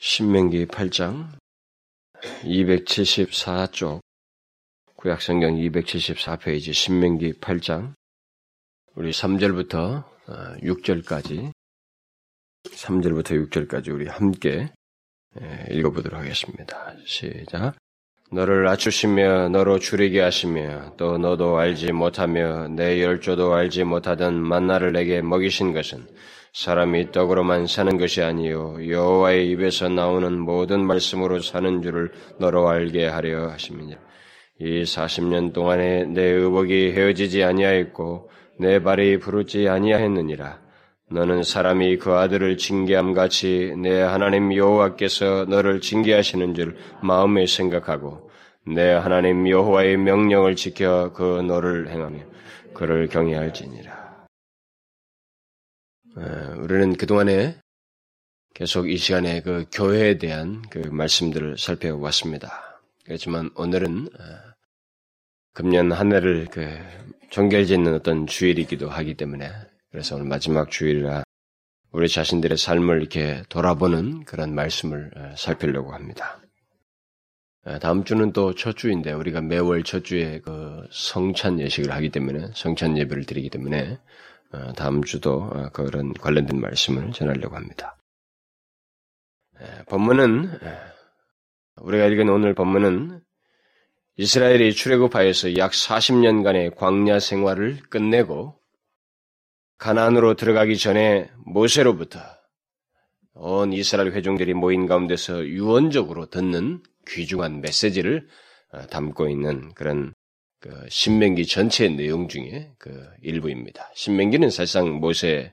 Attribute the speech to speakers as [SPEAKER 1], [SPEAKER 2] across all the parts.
[SPEAKER 1] 신명기 8장 274쪽 구약성경 274페이지 신명기 8장 우리 3절부터 6절까지 어, 3절부터 6절까지 우리 함께 읽어보도록 하겠습니다. 시작. 너를 낮추시며 너로 줄이게 하시며 또 너도 알지 못하며 내 열조도 알지 못하던 만나를 내게 먹이신 것은 사람이 떡으로만 사는 것이 아니요 여호와의 입에서 나오는 모든 말씀으로 사는 줄을 너로 알게 하려 하십니다. 이 40년 동안에 내 의복이 헤어지지 아니하였고 내 발이 부르지 아니하였느니라. 너는 사람이 그 아들을 징계함 같이 내 하나님 여호와께서 너를 징계하시는 줄 마음에 생각하고 내 하나님 여호와의 명령을 지켜 그 너를 행하며 그를 경외할지니라. 우리는 그동안에 계속 이 시간에 그 교회에 대한 그 말씀들을 살펴왔습니다. 그렇지만 오늘은 금년 한 해를 그 종결짓는 어떤 주일이기도 하기 때문에 그래서 오늘 마지막 주일이라 우리 자신들의 삶을 이렇게 돌아보는 그런 말씀을 어, 살피려고 합니다. 어, 다음 주는 또 첫 주인데 우리가 매월 첫 주에 그 성찬 예식을 하기 때문에 성찬 예배를 드리기 때문에 어, 다음 주도 그런 관련된 말씀을 전하려고 합니다. 본문은 우리가 읽은 오늘 본문은 이스라엘이 출애굽하여서 약 40년간의 광야 생활을 끝내고 가나안으로 들어가기 전에 모세로부터 온 이스라엘 회중들이 모인 가운데서 유언적으로 듣는 귀중한 메시지를 어, 담고 있는 그런 그 신명기 전체의 내용 중에 그 일부입니다. 신명기는 사실상 모세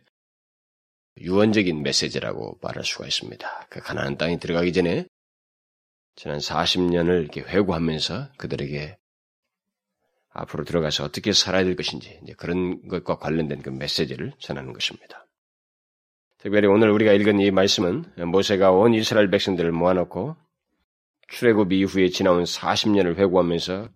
[SPEAKER 1] 유언적인 메시지라고 말할 수가 있습니다. 그 가나안 땅에 들어가기 전에 지난 40년을 이렇게 회고하면서 그들에게 앞으로 들어가서 어떻게 살아야 될 것인지 그런 것과 관련된 그 메시지를 전하는 것입니다. 특별히 오늘 우리가 읽은 이 말씀은 모세가 온 이스라엘 백성들을 모아놓고 출애굽 이후에 지나온 40년을 회고하면서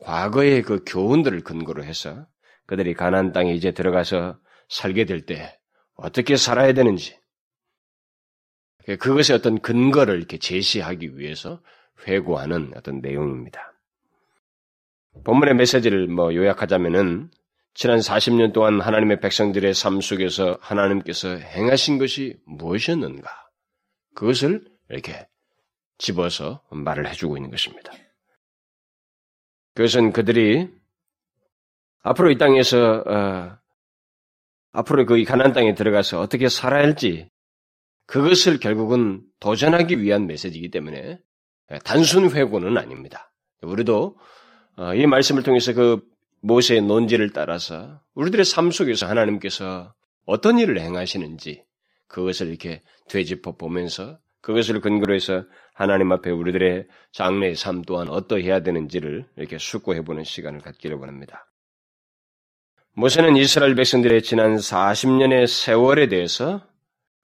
[SPEAKER 1] 과거의 그 교훈들을 근거로 해서 그들이 가나안 땅에 이제 들어가서 살게 될 때 어떻게 살아야 되는지 그것의 어떤 근거를 이렇게 제시하기 위해서 회고하는 어떤 내용입니다. 본문의 메시지를 뭐 요약하자면은 지난 40년 동안 하나님의 백성들의 삶 속에서 하나님께서 행하신 것이 무엇이었는가? 그것을 이렇게 집어서 말을 해주고 있는 것입니다. 그것은 그들이 앞으로 이 땅에서 어, 앞으로 그 가나안 땅에 들어가서 어떻게 살아야 할지 그것을 결국은 도전하기 위한 메시지이기 때문에 단순 회고는 아닙니다. 우리도 어, 이 말씀을 통해서 그 모세의 논지를 따라서 우리들의 삶 속에서 하나님께서 어떤 일을 행하시는지 그것을 이렇게 되짚어 보면서 그것을 근거로 해서 하나님 앞에 우리들의 장래의 삶 또한 어떠해야 되는지를 이렇게 숙고해 보는 시간을 갖기를 원합니다. 모세는 이스라엘 백성들의 지난 40년의 세월에 대해서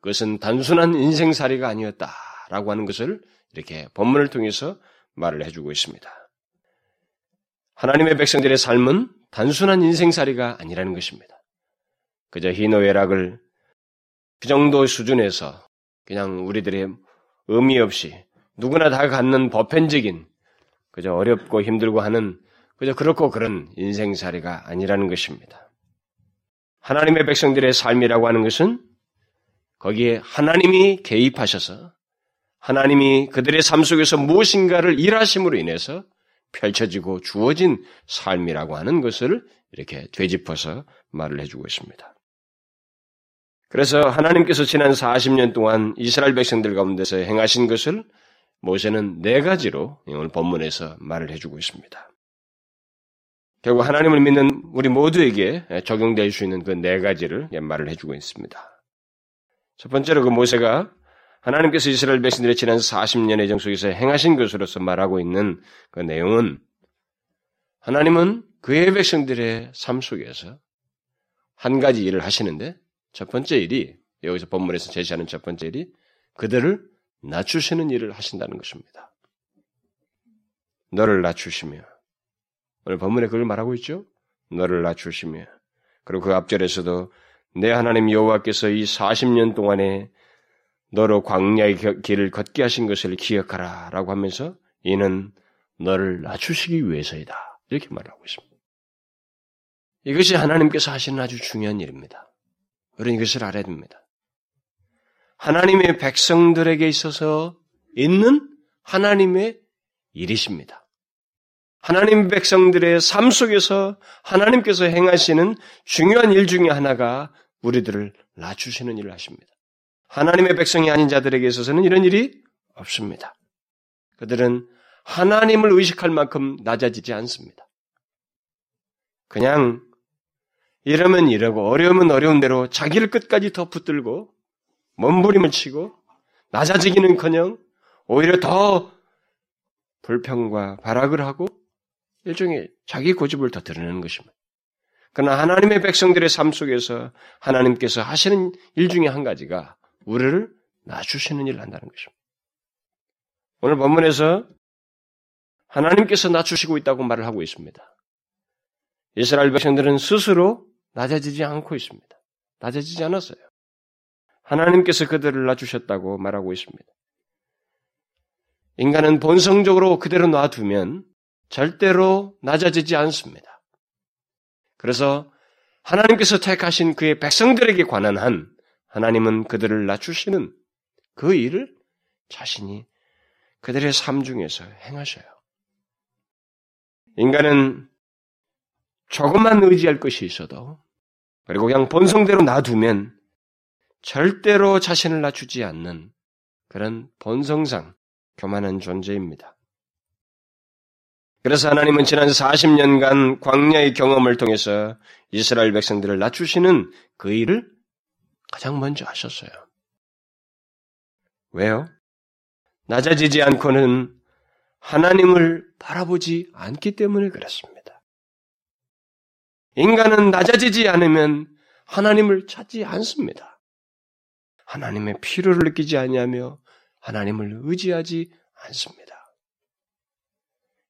[SPEAKER 1] 그것은 단순한 인생살이가 아니었다라고 하는 것을 이렇게 본문을 통해서 말을 해주고 있습니다. 하나님의 백성들의 삶은 단순한 인생살이가 아니라는 것입니다. 그저 희노애락을 그 정도 수준에서 그냥 우리들의 의미 없이 누구나 다 갖는 보편적인 그저 어렵고 힘들고 하는 그저 그렇고 그런 인생살이가 아니라는 것입니다. 하나님의 백성들의 삶이라고 하는 것은 거기에 하나님이 개입하셔서 하나님이 그들의 삶 속에서 무엇인가를 일하심으로 인해서 펼쳐지고 주어진 삶이라고 하는 것을 이렇게 되짚어서 말을 해주고 있습니다. 그래서 하나님께서 지난 40년 동안 이스라엘 백성들 가운데서 행하신 것을 모세는 네 가지로 오늘 본문에서 말을 해주고 있습니다. 결국 하나님을 믿는 우리 모두에게 적용될 수 있는 그 네 가지를 말을 해주고 있습니다. 첫 번째로 그 모세가 하나님께서 이스라엘 백성들의 지난 40년의 정 속에서 행하신 것으로서 말하고 있는 그 내용은 하나님은 그의 백성들의 삶 속에서 한 가지 일을 하시는데 첫 번째 일이 여기서 본문에서 제시하는 첫 번째 일이 그들을 낮추시는 일을 하신다는 것입니다. 너를 낮추시며 오늘 본문에 그걸 말하고 있죠. 너를 낮추시며 그리고 그 앞절에서도 내 하나님 여호와께서 이 40년 동안에 너로 광야의 길을 걷게 하신 것을 기억하라 라고 하면서 이는 너를 낮추시기 위해서이다. 이렇게 말하고 있습니다. 이것이 하나님께서 하시는 아주 중요한 일입니다. 우리는 이것을 알아야 됩니다. 하나님의 백성들에게 있어서 있는 하나님의 일이십니다. 하나님 백성들의 삶 속에서 하나님께서 행하시는 중요한 일 중에 하나가 우리들을 낮추시는 일을 하십니다. 하나님의 백성이 아닌 자들에게 있어서는 이런 일이 없습니다. 그들은 하나님을 의식할 만큼 낮아지지 않습니다. 그냥 이러면 이러고 어려우면 어려운 대로 자기를 끝까지 더 붙들고 몸부림을 치고 낮아지기는커녕 오히려 더 불평과 발악을 하고 일종의 자기 고집을 더 드러내는 것입니다. 그러나 하나님의 백성들의 삶 속에서 하나님께서 하시는 일 중에 한 가지가 우리를 낮추시는 일을 한다는 것입니다. 오늘 본문에서 하나님께서 낮추시고 있다고 말을 하고 있습니다. 이스라엘 백성들은 스스로 낮아지지 않고 있습니다. 낮아지지 않았어요. 하나님께서 그들을 낮추셨다고 말하고 있습니다. 인간은 본성적으로 그대로 놔두면 절대로 낮아지지 않습니다. 그래서 하나님께서 택하신 그의 백성들에게 관한 한 하나님은 그들을 낮추시는 그 일을 자신이 그들의 삶 중에서 행하셔요. 인간은 조금만 의지할 것이 있어도 그리고 그냥 본성대로 놔두면 절대로 자신을 낮추지 않는 그런 본성상 교만한 존재입니다. 그래서 하나님은 지난 40년간 광야의 경험을 통해서 이스라엘 백성들을 낮추시는 그 일을 가장 먼저 하셨어요. 왜요? 낮아지지 않고는 하나님을 바라보지 않기 때문에 그렇습니다. 인간은 낮아지지 않으면 하나님을 찾지 않습니다. 하나님의 필요를 느끼지 않냐며 하나님을 의지하지 않습니다.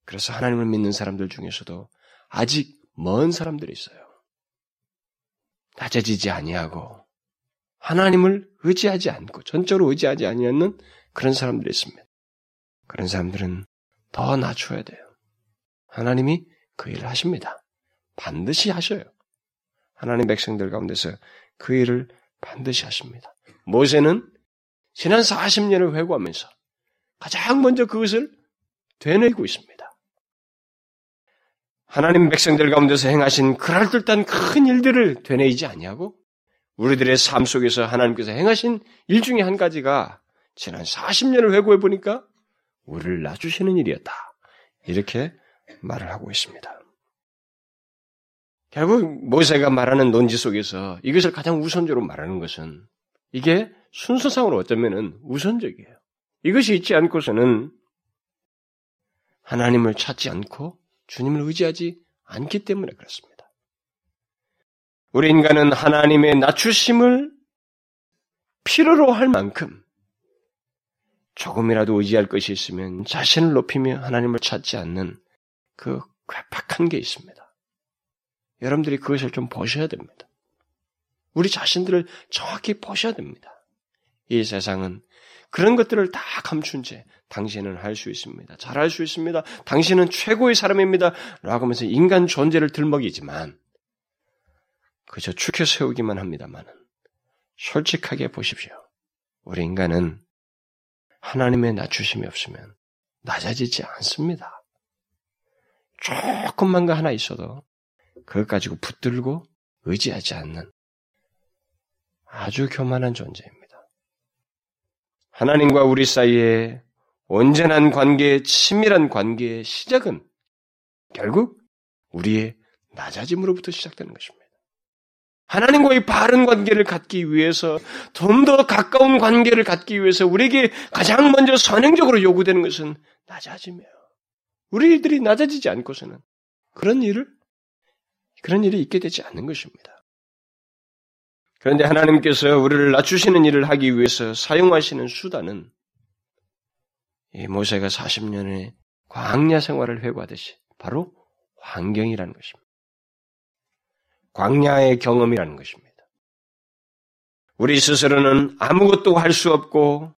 [SPEAKER 1] 그래서 하나님을 믿는 사람들 중에서도 아직 먼 사람들이 있어요. 낮아지지 아니하고 하나님을 의지하지 않고 전적으로 의지하지 아니하는 그런 사람들이 있습니다. 그런 사람들은 더 낮춰야 돼요. 하나님이 그 일을 하십니다. 반드시 하셔요. 하나님 백성들 가운데서 그 일을 반드시 하십니다. 모세는 지난 40년을 회고하면서 가장 먼저 그것을 되뇌고 있습니다. 하나님 백성들 가운데서 행하신 그럴듯한 큰 일들을 되뇌이지 아니하고 우리들의 삶 속에서 하나님께서 행하신 일 중에 한 가지가 지난 40년을 회고해 보니까 우리를 놔주시는 일이었다. 이렇게 말을 하고 있습니다. 결국 모세가 말하는 논지 속에서 이것을 가장 우선적으로 말하는 것은 이게 순서상으로 어쩌면은 우선적이에요. 이것이 있지 않고서는 하나님을 찾지 않고 주님을 의지하지 않기 때문에 그렇습니다. 우리 인간은 하나님의 낮추심을 필요로 할 만큼 조금이라도 의지할 것이 있으면 자신을 높이며 하나님을 찾지 않는 그 괴팍한 게 있습니다. 여러분들이 그것을 좀 보셔야 됩니다. 우리 자신들을 정확히 보셔야 됩니다. 이 세상은 그런 것들을 다 감춘 채 당신은 할 수 있습니다. 잘 할 수 있습니다. 당신은 최고의 사람입니다. 라고 하면서 인간 존재를 들먹이지만 그저 축혀 세우기만 합니다만은 솔직하게 보십시오. 우리 인간은 하나님의 낮추심이 없으면 낮아지지 않습니다. 조금만 거 하나 있어도 그것 가지고 붙들고 의지하지 않는 아주 교만한 존재입니다. 하나님과 우리 사이에 온전한 관계의 친밀한 관계의 시작은 결국 우리의 낮아짐으로부터 시작되는 것입니다. 하나님과의 바른 관계를 갖기 위해서 좀 더 가까운 관계를 갖기 위해서 우리에게 가장 먼저 선행적으로 요구되는 것은 낮아짐이에요. 우리들이 낮아지지 않고서는 그런 일을 그런 일이 있게 되지 않는 것입니다. 그런데 하나님께서 우리를 낮추시는 일을 하기 위해서 사용하시는 수단은 이 모세가 40년의 광야 생활을 회고하듯이 바로 환경이라는 것입니다. 광야의 경험이라는 것입니다. 우리 스스로는 아무것도 할 수 없고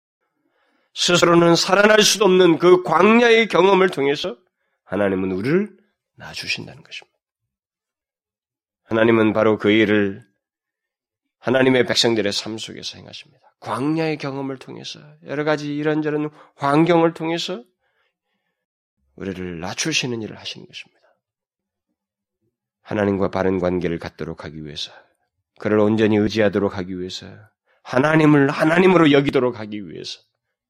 [SPEAKER 1] 스스로는 살아날 수도 없는 그 광야의 경험을 통해서 하나님은 우리를 놔주신다는 것입니다. 하나님은 바로 그 일을 하나님의 백성들의 삶 속에서 행하십니다. 광야의 경험을 통해서 여러 가지 이런저런 환경을 통해서 우리를 낮추시는 일을 하시는 것입니다. 하나님과 바른 관계를 갖도록 하기 위해서, 그를 온전히 의지하도록 하기 위해서, 하나님을 하나님으로 여기도록 하기 위해서,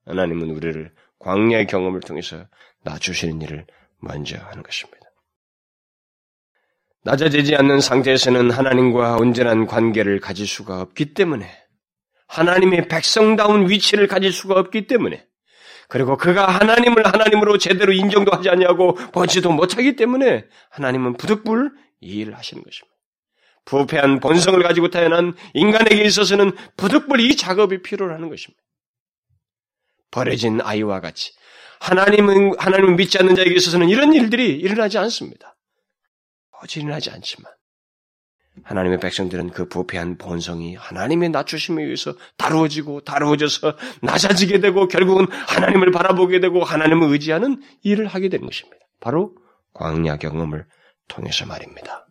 [SPEAKER 1] 하나님은 우리를 광야의 경험을 통해서 낮추시는 일을 먼저 하는 것입니다. 낮아지지 않는 상태에서는 하나님과 온전한 관계를 가질 수가 없기 때문에 하나님의 백성다운 위치를 가질 수가 없기 때문에 그리고 그가 하나님을 하나님으로 제대로 인정도 하지 않냐고 보지도 못하기 때문에 하나님은 부득불 이 일을 하시는 것입니다. 부패한 본성을 가지고 태어난 인간에게 있어서는 부득불 이 작업이 필요하는 것입니다. 버려진 아이와 같이 하나님은 하나님을 믿지 않는 자에게 있어서는 이런 일들이 일어나지 않습니다. 어지 일어나지 않지만 하나님의 백성들은 그 부패한 본성이 하나님의 낮추심에 의해서 다루어지고 다루어져서 낮아지게 되고 결국은 하나님을 바라보게 되고 하나님을 의지하는 일을 하게 되는 것입니다. 바로 광야 경험을 통해서 말입니다.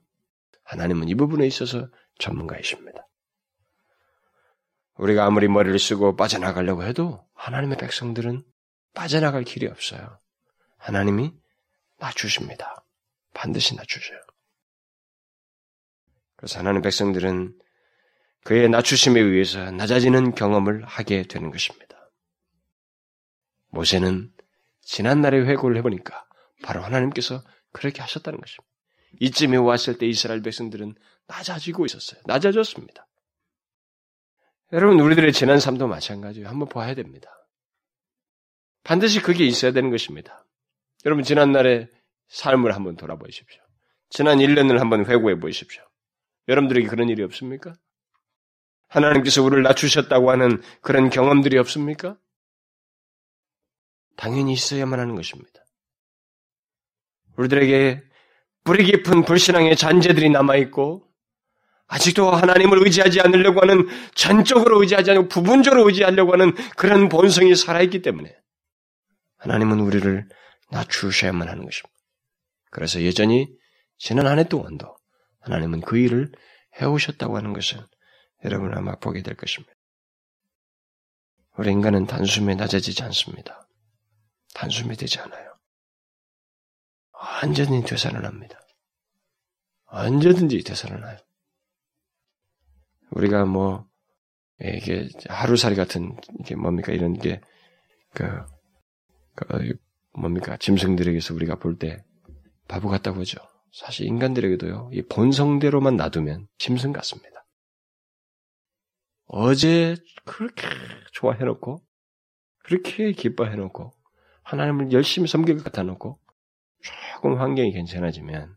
[SPEAKER 1] 하나님은 이 부분에 있어서 전문가이십니다. 우리가 아무리 머리를 쓰고 빠져나가려고 해도 하나님의 백성들은 빠져나갈 길이 없어요. 하나님이 낮추십니다. 반드시 낮추셔요. 그래서 하나님 백성들은 그의 낮추심에 의해서 낮아지는 경험을 하게 되는 것입니다. 모세는 지난날에 회고를 해보니까 바로 하나님께서 그렇게 하셨다는 것입니다. 이쯤에 왔을 때 이스라엘 백성들은 낮아지고 있었어요. 낮아졌습니다. 여러분, 우리들의 지난 삶도 마찬가지예요. 한번 봐야 됩니다. 반드시 그게 있어야 되는 것입니다. 여러분, 지난날의 삶을 한번 돌아보십시오. 지난 1년을 한번 회고해 보십시오. 여러분들에게 그런 일이 없습니까? 하나님께서 우리를 낮추셨다고 하는 그런 경험들이 없습니까? 당연히 있어야만 하는 것입니다. 우리들에게 뿌리 깊은 불신앙의 잔재들이 남아있고, 아직도 하나님을 의지하지 않으려고 하는 전적으로 의지하지 않고 부분적으로 의지하려고 하는 그런 본성이 살아있기 때문에 하나님은 우리를 낮추셔야만 하는 것입니다. 그래서 여전히 지난 한 해 동안도 하나님은 그 일을 해오셨다고 하는 것을 여러분 아마 보게 될 것입니다. 우리 인간은 단숨에 낮아지지 않습니다. 단숨에 되지 않아요. 완전히 되살아납니다. 언제든지 되살아나요. 우리가 뭐 이게 하루살이 같은 이게 뭡니까 이런 게 그, 그 뭡니까 짐승들에게서 우리가 볼 때 바보 같다고 하죠. 사실 인간들에게도요, 이 본성대로만 놔두면 짐승 같습니다. 어제 그렇게 좋아해놓고, 그렇게 기뻐해놓고, 하나님을 열심히 섬길 것 같아놓고, 조금 환경이 괜찮아지면,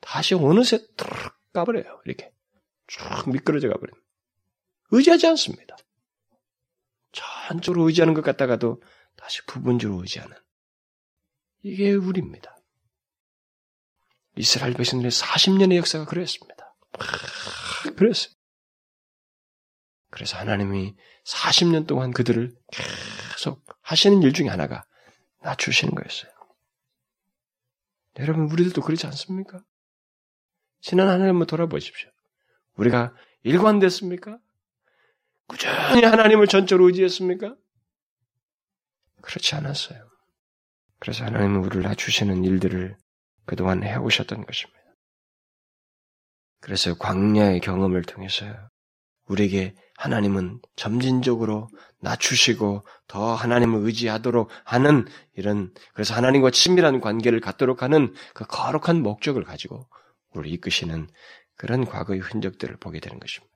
[SPEAKER 1] 다시 어느새 툭 가버려요, 이렇게. 쭉 미끄러져 가버립니다. 의지하지 않습니다. 전적으로 의지하는 것 같다가도 다시 부분적으로 의지하는. 이게 우리입니다. 이스라엘 백성들의 40년의 역사가 그랬습니다. 그랬어요. 그래서 하나님이 40년 동안 그들을 계속 하시는 일 중에 하나가 낮추시는 거였어요. 여러분, 우리들도 그렇지 않습니까? 지난 한해 한번 돌아보십시오. 우리가 일관됐습니까? 꾸준히 하나님을 전적으로 의지했습니까? 그렇지 않았어요. 그래서 하나님은 우리를 낮추시는 일들을 그동안 해오셨던 것입니다. 그래서 광야의 경험을 통해서 우리에게 하나님은 점진적으로 낮추시고 더 하나님을 의지하도록 하는 이런 그래서 하나님과 친밀한 관계를 갖도록 하는 그 거룩한 목적을 가지고 우리를 이끄시는 그런 과거의 흔적들을 보게 되는 것입니다.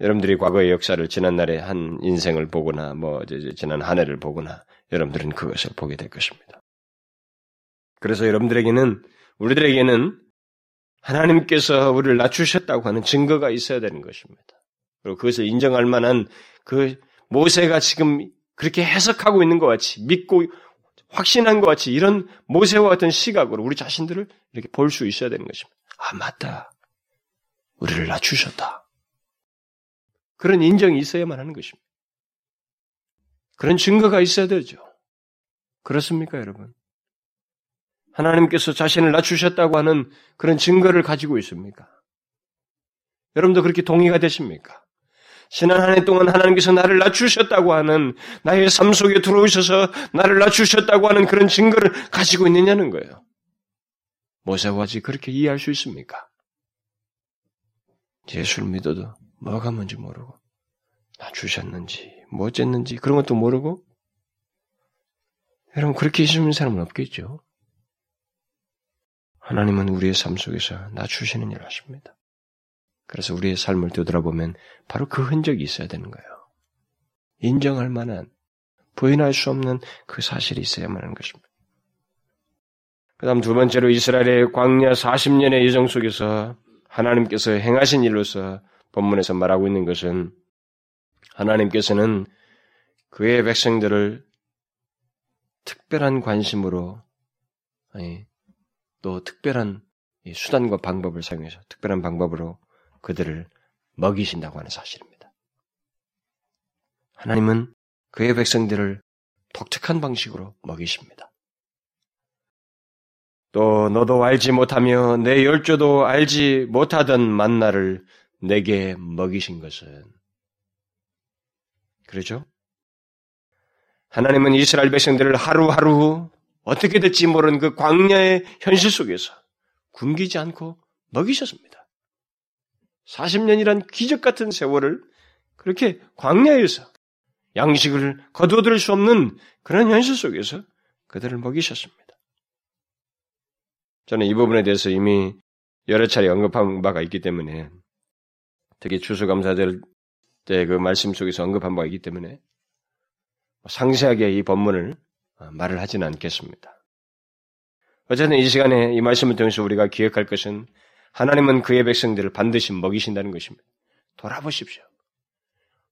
[SPEAKER 1] 여러분들이 과거의 역사를 지난날의 한 인생을 보거나 뭐 지난 한 해를 보거나 여러분들은 그것을 보게 될 것입니다. 그래서 여러분들에게는 우리들에게는 하나님께서 우리를 낮추셨다고 하는 증거가 있어야 되는 것입니다. 그리고 그것을 인정할 만한 그 모세가 지금 그렇게 해석하고 있는 것 같이 믿고 확신한 것 같이 이런 모세와 같은 시각으로 우리 자신들을 이렇게 볼 수 있어야 되는 것입니다. 아, 맞다. 우리를 낮추셨다. 그런 인정이 있어야만 하는 것입니다. 그런 증거가 있어야 되죠. 그렇습니까, 여러분? 하나님께서 자신을 낮추셨다고 하는 그런 증거를 가지고 있습니까? 여러분도 그렇게 동의가 되십니까? 지난 한 해 동안 하나님께서 나를 낮추셨다고 하는 나의 삶 속에 들어오셔서 나를 낮추셨다고 하는 그런 증거를 가지고 있느냐는 거예요. 모세와 지 그렇게 이해할 수 있습니까? 예수를 믿어도 뭐가 뭔지 모르고 낮추셨는지 뭐 어쨌는지 그런 것도 모르고 여러분 그렇게 있으면 사람은 없겠죠. 하나님은 우리의 삶 속에서 낮추시는 일을 하십니다. 그래서 우리의 삶을 되돌아보면 바로 그 흔적이 있어야 되는 거예요. 인정할 만한, 부인할 수 없는 그 사실이 있어야만 하는 것입니다. 그 다음 두 번째로 이스라엘의 광야 40년의 예정 속에서 하나님께서 행하신 일로서 본문에서 말하고 있는 것은 하나님께서는 그의 백성들을 특별한 관심으로 아니, 또 특별한 수단과 방법을 사용해서 특별한 방법으로 그들을 먹이신다고 하는 사실입니다. 하나님은 그의 백성들을 독특한 방식으로 먹이십니다. 또 너도 알지 못하며 내 열조도 알지 못하던 만나를 내게 먹이신 것은 그러죠? 하나님은 이스라엘 백성들을 하루하루 어떻게 될지 모르는 그 광야의 현실 속에서 굶기지 않고 먹이셨습니다. 40년이란 기적 같은 세월을 그렇게 광야에서 양식을 거두어들일 수 없는 그런 현실 속에서 그들을 먹이셨습니다. 저는 이 부분에 대해서 이미 여러 차례 언급한 바가 있기 때문에 특히 추수감사절 때 그 말씀 속에서 언급한 바가 있기 때문에 상세하게 이 본문을 말을 하지는 않겠습니다. 어쨌든 이 시간에 이 말씀을 통해서 우리가 기억할 것은 하나님은 그의 백성들을 반드시 먹이신다는 것입니다. 돌아보십시오.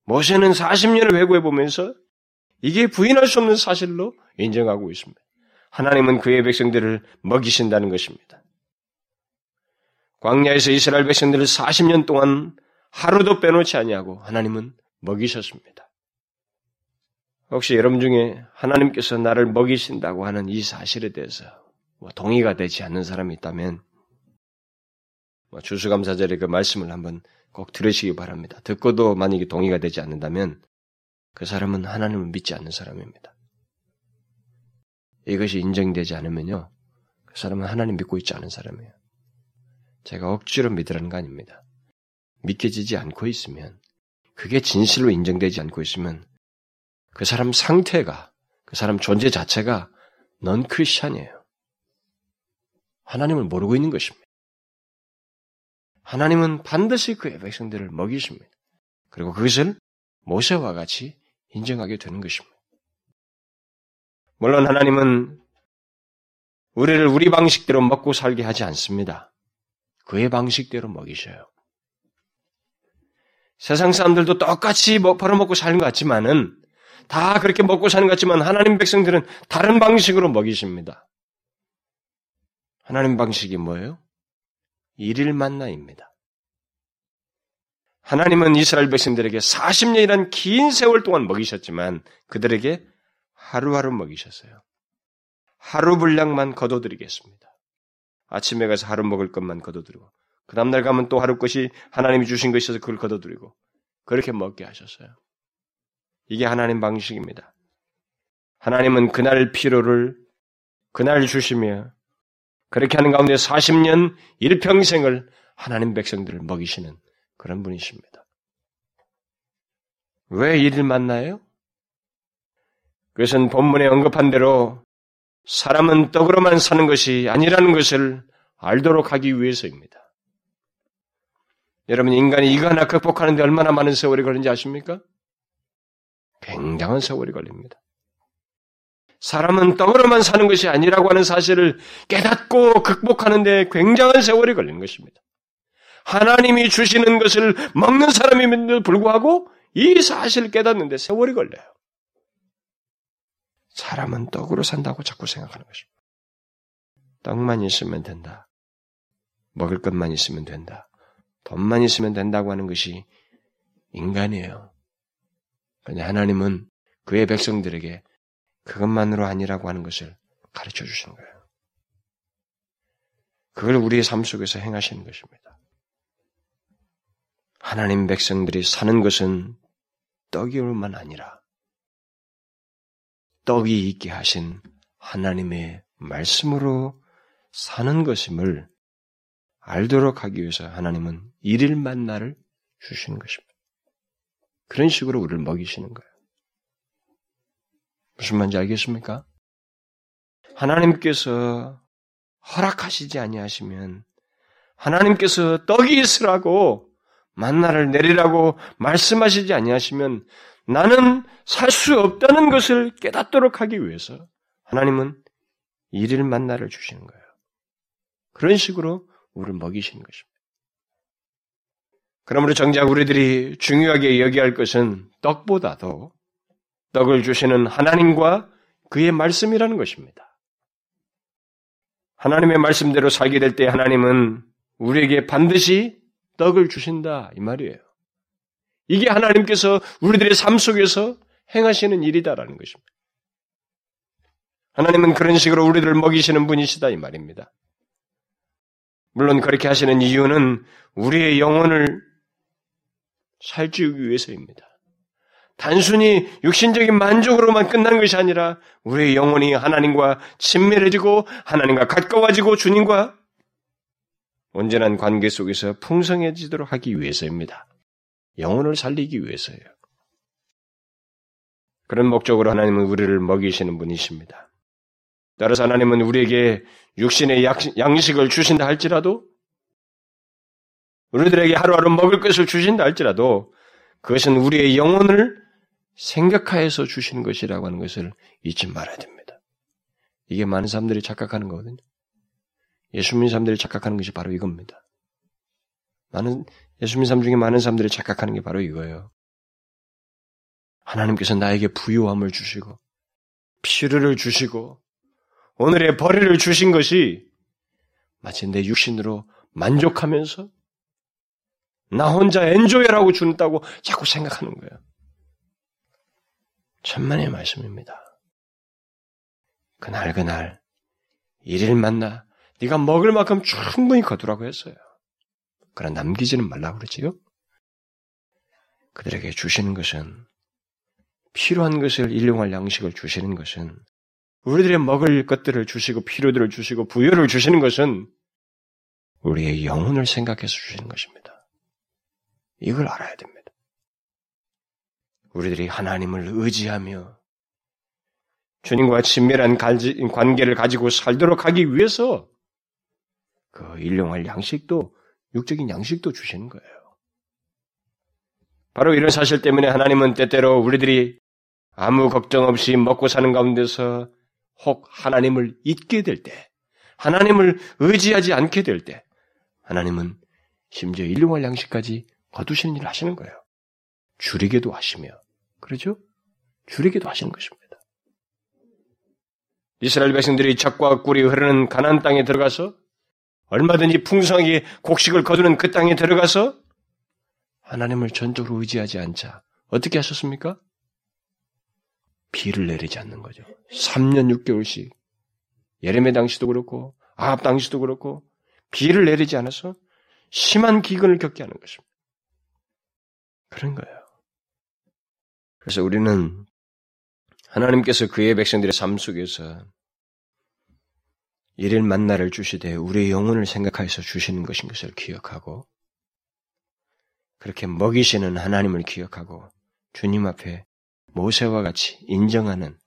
[SPEAKER 1] 모세는 40년을 회고해 보면서 이게 부인할 수 없는 사실로 인정하고 있습니다. 하나님은 그의 백성들을 먹이신다는 것입니다. 광야에서 이스라엘 백성들을 40년 동안 하루도 빼놓지 아니하고 하나님은 먹이셨습니다. 혹시 여러분 중에 하나님께서 나를 먹이신다고 하는 이 사실에 대해서 뭐 동의가 되지 않는 사람이 있다면 뭐 주수감사절에 그 말씀을 한번 꼭 들으시기 바랍니다. 듣고도 만약에 동의가 되지 않는다면 그 사람은 하나님을 믿지 않는 사람입니다. 이것이 인정되지 않으면요. 그 사람은 하나님 믿고 있지 않은 사람이에요. 제가 억지로 믿으라는 거 아닙니다. 믿겨지지 않고 있으면, 그게 진실로 인정되지 않고 있으면, 그 사람 상태가, 그 사람 존재 자체가 넌 크리스찬이에요. 하나님을 모르고 있는 것입니다. 하나님은 반드시 그의 백성들을 먹이십니다. 그리고 그것을 모세와 같이 인정하게 되는 것입니다. 물론 하나님은 우리를 우리 방식대로 먹고 살게 하지 않습니다. 그의 방식대로 먹이셔요. 세상 사람들도 똑같이 벌어먹고 사는 것 같지만은 다 그렇게 먹고 사는 것 같지만 하나님 백성들은 다른 방식으로 먹이십니다. 하나님 방식이 뭐예요? 일일 만나입니다. 하나님은 이스라엘 백성들에게 40년이란 긴 세월 동안 먹이셨지만 그들에게 하루하루 먹이셨어요. 하루 분량만 거둬드리겠습니다. 아침에 가서 하루 먹을 것만 거둬드리고 그 다음날 가면 또 하루 것이 하나님이 주신 것이 있어서 그걸 거둬드리고 그렇게 먹게 하셨어요. 이게 하나님 방식입니다. 하나님은 그날 필요를 그날 주시며 그렇게 하는 가운데 40년 일평생을 하나님 백성들을 먹이시는 그런 분이십니다. 왜 이를 만나요? 그것은 본문에 언급한 대로 사람은 떡으로만 사는 것이 아니라는 것을 알도록 하기 위해서입니다. 여러분, 인간이 이거 하나 극복하는데 얼마나 많은 세월이 걸린지 아십니까? 굉장한 세월이 걸립니다. 사람은 떡으로만 사는 것이 아니라고 하는 사실을 깨닫고 극복하는데 굉장한 세월이 걸리는 것입니다. 하나님이 주시는 것을 먹는 사람임에도 불구하고 이 사실을 깨닫는데 세월이 걸려요. 사람은 떡으로 산다고 자꾸 생각하는 것입니다. 떡만 있으면 된다. 먹을 것만 있으면 된다. 돈만 있으면 된다고 하는 것이 인간이에요. 그런데 하나님은 그의 백성들에게 그것만으로 아니라고 하는 것을 가르쳐 주시는 거예요. 그걸 우리의 삶 속에서 행하시는 것입니다. 하나님 백성들이 사는 것은 떡이올만 아니라 떡이 있게 하신 하나님의 말씀으로 사는 것임을 알도록 하기 위해서 하나님은 일일 만나를 주시는 것입니다. 그런 식으로 우리를 먹이시는 거예요. 무슨 말인지 알겠습니까? 하나님께서 허락하시지 아니하시면 하나님께서 떡이 있으라고 만나를 내리라고 말씀하시지 아니하시면 나는 살 수 없다는 것을 깨닫도록 하기 위해서 하나님은 일일 만나를 주시는 거예요. 그런 식으로 우리를 먹이시는 것입니다. 그러므로 정작 우리들이 중요하게 여기야 할 것은 떡보다도 떡을 주시는 하나님과 그의 말씀이라는 것입니다. 하나님의 말씀대로 살게 될 때 하나님은 우리에게 반드시 떡을 주신다 이 말이에요. 이게 하나님께서 우리들의 삶 속에서 행하시는 일이다라는 것입니다. 하나님은 그런 식으로 우리들을 먹이시는 분이시다 이 말입니다. 물론 그렇게 하시는 이유는 우리의 영혼을 살찌우기 위해서입니다. 단순히 육신적인 만족으로만 끝난 것이 아니라 우리의 영혼이 하나님과 친밀해지고 하나님과 가까워지고 주님과 온전한 관계 속에서 풍성해지도록 하기 위해서입니다. 영혼을 살리기 위해서예요. 그런 목적으로 하나님은 우리를 먹이시는 분이십니다. 따라서 하나님은 우리에게 육신의 양식을 주신다 할지라도 우리들에게 하루하루 먹을 것을 주신다 할지라도 그것은 우리의 영혼을 생각하여서 주시는 것이라고 하는 것을 잊지 말아야 됩니다. 이게 많은 사람들이 착각하는 거거든요. 예수 믿는 사람들이 착각하는 것이 바로 이겁니다. 많은 예수 믿는 사람 중에 많은 사람들이 착각하는 게 바로 이거예요. 하나님께서 나에게 부유함을 주시고 필요를 주시고 오늘의 벌이를 주신 것이 마치 내 육신으로 만족하면서 나 혼자 엔조이라고 준다고 자꾸 생각하는 거예요. 천만의 말씀입니다. 그날 그날 일일 만나 네가 먹을 만큼 충분히 거두라고 했어요. 그러나 남기지는 말라고 그러지요. 그들에게 주시는 것은 필요한 것을 일용할 양식을 주시는 것은 우리들의 먹을 것들을 주시고 필요들을 주시고 부여를 주시는 것은 우리의 영혼을 생각해서 주시는 것입니다. 이걸 알아야 됩니다. 우리들이 하나님을 의지하며 주님과 친밀한 관계를 가지고 살도록 하기 위해서 그 일용할 양식도 육적인 양식도 주시는 거예요. 바로 이런 사실 때문에 하나님은 때때로 우리들이 아무 걱정 없이 먹고 사는 가운데서 혹 하나님을 잊게 될 때, 하나님을 의지하지 않게 될 때, 하나님은 심지어 일용할 양식까지 거두시는 일을 하시는 거예요. 줄이게도 하시며, 그러죠? 줄이기도 하시는 것입니다. 이스라엘 백성들이 젖과 꿀이 흐르는 가난 땅에 들어가서 얼마든지 풍성하게 곡식을 거두는 그 땅에 들어가서 하나님을 전적으로 의지하지 않자 어떻게 하셨습니까? 비를 내리지 않는 거죠. 3년 6개월씩 예레메 당시도 그렇고 아합 당시도 그렇고 비를 내리지 않아서 심한 기근을 겪게 하는 것입니다. 그런 거예요. 그래서 우리는 하나님께서 그의 백성들의 삶 속에서 일일 만나를 주시되 우리의 영혼을 생각하여서 주시는 것인 것을 기억하고 그렇게 먹이시는 하나님을 기억하고 주님 앞에 모세와 같이 인정하는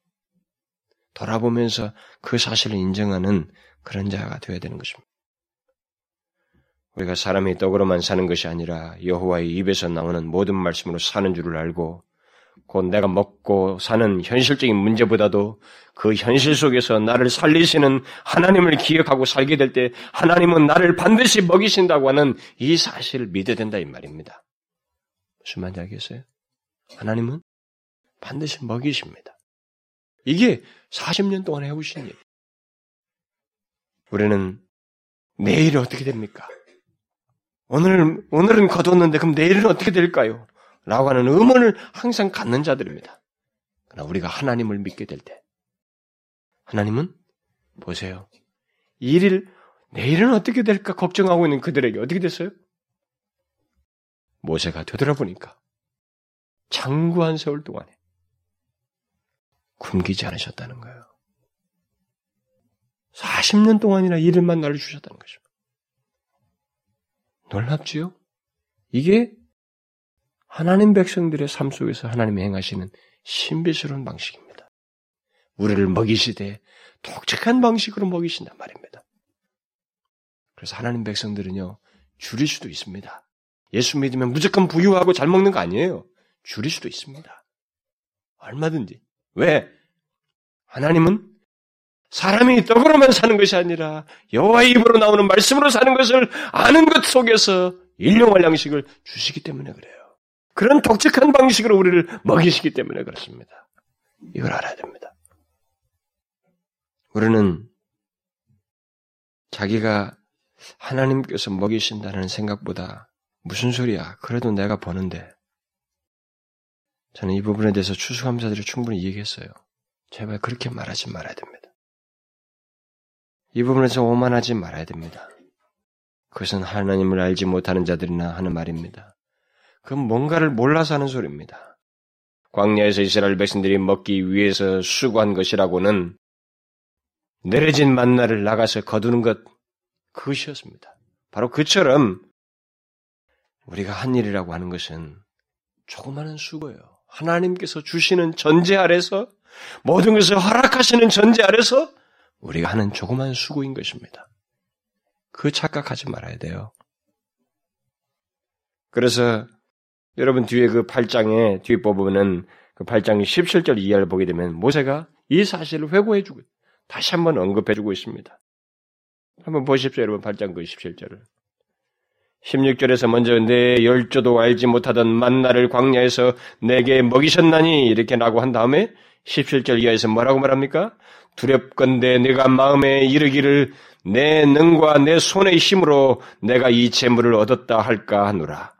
[SPEAKER 1] 돌아보면서 그 사실을 인정하는 그런 자가 되어야 되는 것입니다. 우리가 사람이 떡으로만 사는 것이 아니라 여호와의 입에서 나오는 모든 말씀으로 사는 줄을 알고 곧 내가 먹고 사는 현실적인 문제보다도 그 현실 속에서 나를 살리시는 하나님을 기억하고 살게 될 때 하나님은 나를 반드시 먹이신다고 하는 이 사실을 믿어야 된다 이 말입니다. 무슨 말인지 알겠어요? 하나님은 반드시 먹이십니다. 이게 40년 동안 해오신 일. 우리는 내일이 어떻게 됩니까? 오늘, 오늘은 거뒀는데 그럼 내일은 어떻게 될까요? 라고 하는 의문을 항상 갖는 자들입니다. 그러나 우리가 하나님을 믿게 될 때, 하나님은 보세요. 일일, 내일은 어떻게 될까 걱정하고 있는 그들에게 어떻게 됐어요? 모세가 되돌아보니까 장구한 세월 동안에 굶기지 않으셨다는 거예요. 40년 동안이나 일일만 나를 주셨다는 거죠. 놀랍지요? 이게 하나님 백성들의 삶 속에서 하나님이 행하시는 신비스러운 방식입니다. 우리를 먹이시되 독특한 방식으로 먹이신단 말입니다. 그래서 하나님 백성들은요, 줄일 수도 있습니다. 예수 믿으면 무조건 부유하고 잘 먹는 거 아니에요. 줄일 수도 있습니다. 얼마든지. 왜? 하나님은 사람이 떡으로만 사는 것이 아니라 여호와의 입으로 나오는 말씀으로 사는 것을 아는 것 속에서 일용할 양식을 주시기 때문에 그래요. 그런 독특한 방식으로 우리를 먹이시기 때문에 그렇습니다. 이걸 알아야 됩니다. 우리는 자기가 하나님께서 먹이신다는 생각보다 무슨 소리야? 그래도 내가 버는데. 저는 이 부분에 대해서 추수감사들이 충분히 얘기했어요. 제발 그렇게 말하지 말아야 됩니다. 이 부분에서 오만하지 말아야 됩니다. 그것은 하나님을 알지 못하는 자들이나 하는 말입니다. 그건 뭔가를 몰라서 하는 소리입니다. 광야에서 이스라엘 백성들이 먹기 위해서 수고한 것이라고는 내려진 만나를 나가서 거두는 것 그것이었습니다. 바로 그처럼 우리가 한 일이라고 하는 것은 조그마한 수고예요. 하나님께서 주시는 전제 아래서 모든 것을 허락하시는 전제 아래서 우리가 하는 조그마한 수고인 것입니다. 그 착각하지 말아야 돼요. 그래서 여러분 뒤에 그 8장에 뒷부분은 그 8장 17절 이하를 보게 되면 모세가 이 사실을 회고해주고 다시 한번 언급해주고 있습니다. 한번 보십시오, 여러분 8장 그 17절을. 16절에서 먼저 내 열조도 알지 못하던 만나를 광야에서 내게 먹이셨나니 이렇게 라고 한 다음에 17절 이하에서 뭐라고 말합니까? 두렵건대 내가 마음에 이르기를 내 능과 내 손의 힘으로 내가 이 재물을 얻었다 할까 하노라.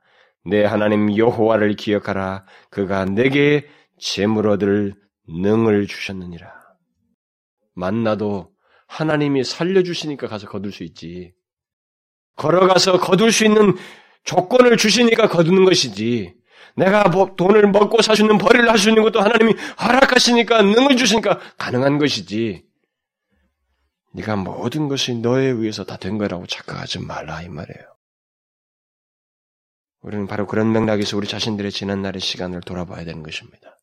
[SPEAKER 1] 내 하나님 여호와를 기억하라. 그가 내게 재물 얻을 능을 주셨느니라. 만나도 하나님이 살려주시니까 가서 거둘 수 있지. 걸어가서 거둘 수 있는 조건을 주시니까 거두는 것이지. 내가 뭐 돈을 먹고 살수 있는 벌이를 할수 있는 것도 하나님이 허락하시니까 능을 주시니까 가능한 것이지. 네가 모든 것이 너에 의해서 다 된 거라고 착각하지 말라 이 말이에요. 우리는 바로 그런 맥락에서 우리 자신들의 지난날의 시간을 돌아봐야 되는 것입니다.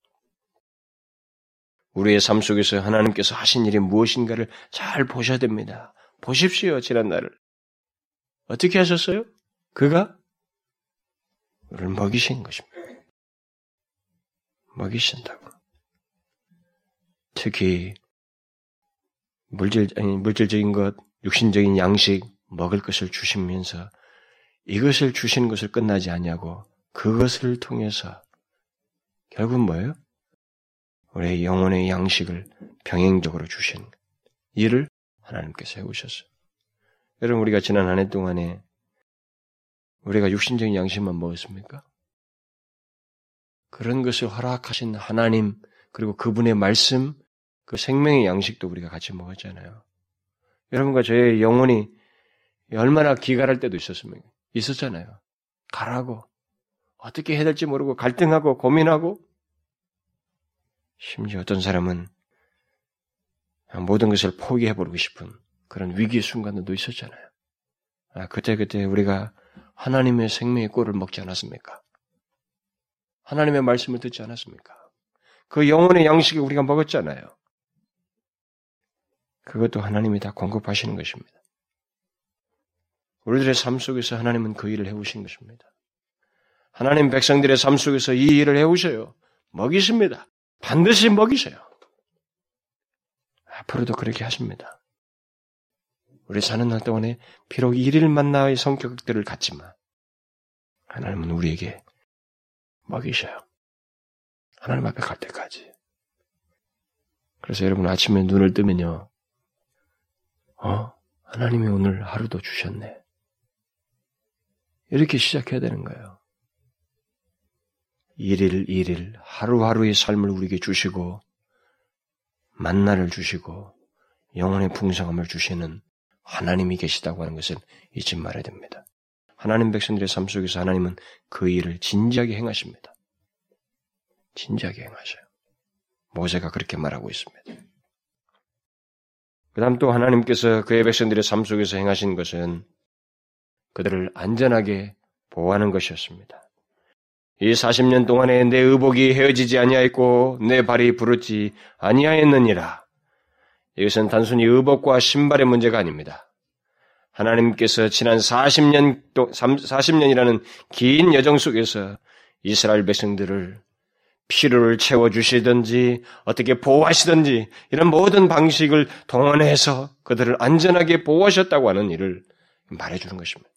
[SPEAKER 1] 우리의 삶 속에서 하나님께서 하신 일이 무엇인가를 잘 보셔야 됩니다. 보십시오, 지난날을. 어떻게 하셨어요? 그가 우리를 먹이신 것입니다. 먹이신다고. 특히 물질 아니 물질적인 것, 육신적인 양식 먹을 것을 주시면서 이것을 주시는 것을 끝나지 아니하고 그것을 통해서 결국 뭐예요? 우리의 영혼의 양식을 병행적으로 주신 일을 하나님께서 해오셨어요. 여러분 우리가 지난 한 해 동안에 우리가 육신적인 양식만 먹었습니까? 그런 것을 허락하신 하나님 그리고 그분의 말씀 그 생명의 양식도 우리가 같이 먹었잖아요. 여러분과 저의 영혼이 얼마나 기갈할 때도 있었습니까? 있었잖아요. 가라고 어떻게 해야 될지 모르고 갈등하고 고민하고 심지어 어떤 사람은 모든 것을 포기해버리고 싶은 그런 위기의 순간도 있었잖아요. 아, 그때 그때 우리가 하나님의 생명의 꼴을 먹지 않았습니까? 하나님의 말씀을 듣지 않았습니까? 그 영혼의 양식을 우리가 먹었잖아요. 그것도 하나님이 다 공급하시는 것입니다. 우리들의 삶 속에서 하나님은 그 일을 해오신 것입니다. 하나님 백성들의 삶 속에서 이 일을 해오셔요. 먹이십니다. 반드시 먹이셔요. 앞으로도 그렇게 하십니다. 우리 사는 날 동안에 비록 일일 만나의 성격들을 갖지만 하나님은 우리에게 먹이셔요. 하나님 앞에 갈 때까지. 그래서 여러분 아침에 눈을 뜨면요. 어? 하나님이 오늘 하루도 주셨네. 이렇게 시작해야 되는 거예요. 일일 일일 하루하루의 삶을 우리에게 주시고 만나를 주시고 영혼의 풍성함을 주시는 하나님이 계시다고 하는 것을 잊지 말아야 됩니다. 하나님 백성들의 삶 속에서 하나님은 그 일을 진지하게 행하십니다. 진지하게 행하셔요. 모세가 그렇게 말하고 있습니다. 그 다음 또 하나님께서 그의 백성들의 삶 속에서 행하신 것은 그들을 안전하게 보호하는 것이었습니다. 이 40년 동안에 내 의복이 헤어지지 아니하였고 내 발이 부르지 아니하였느니라. 이것은 단순히 의복과 신발의 문제가 아닙니다. 하나님께서 지난 40년 또 40년이라는 긴 여정 속에서 이스라엘 백성들을 필요를 채워주시든지 어떻게 보호하시든지 이런 모든 방식을 동원해서 그들을 안전하게 보호하셨다고 하는 일을 말해주는 것입니다.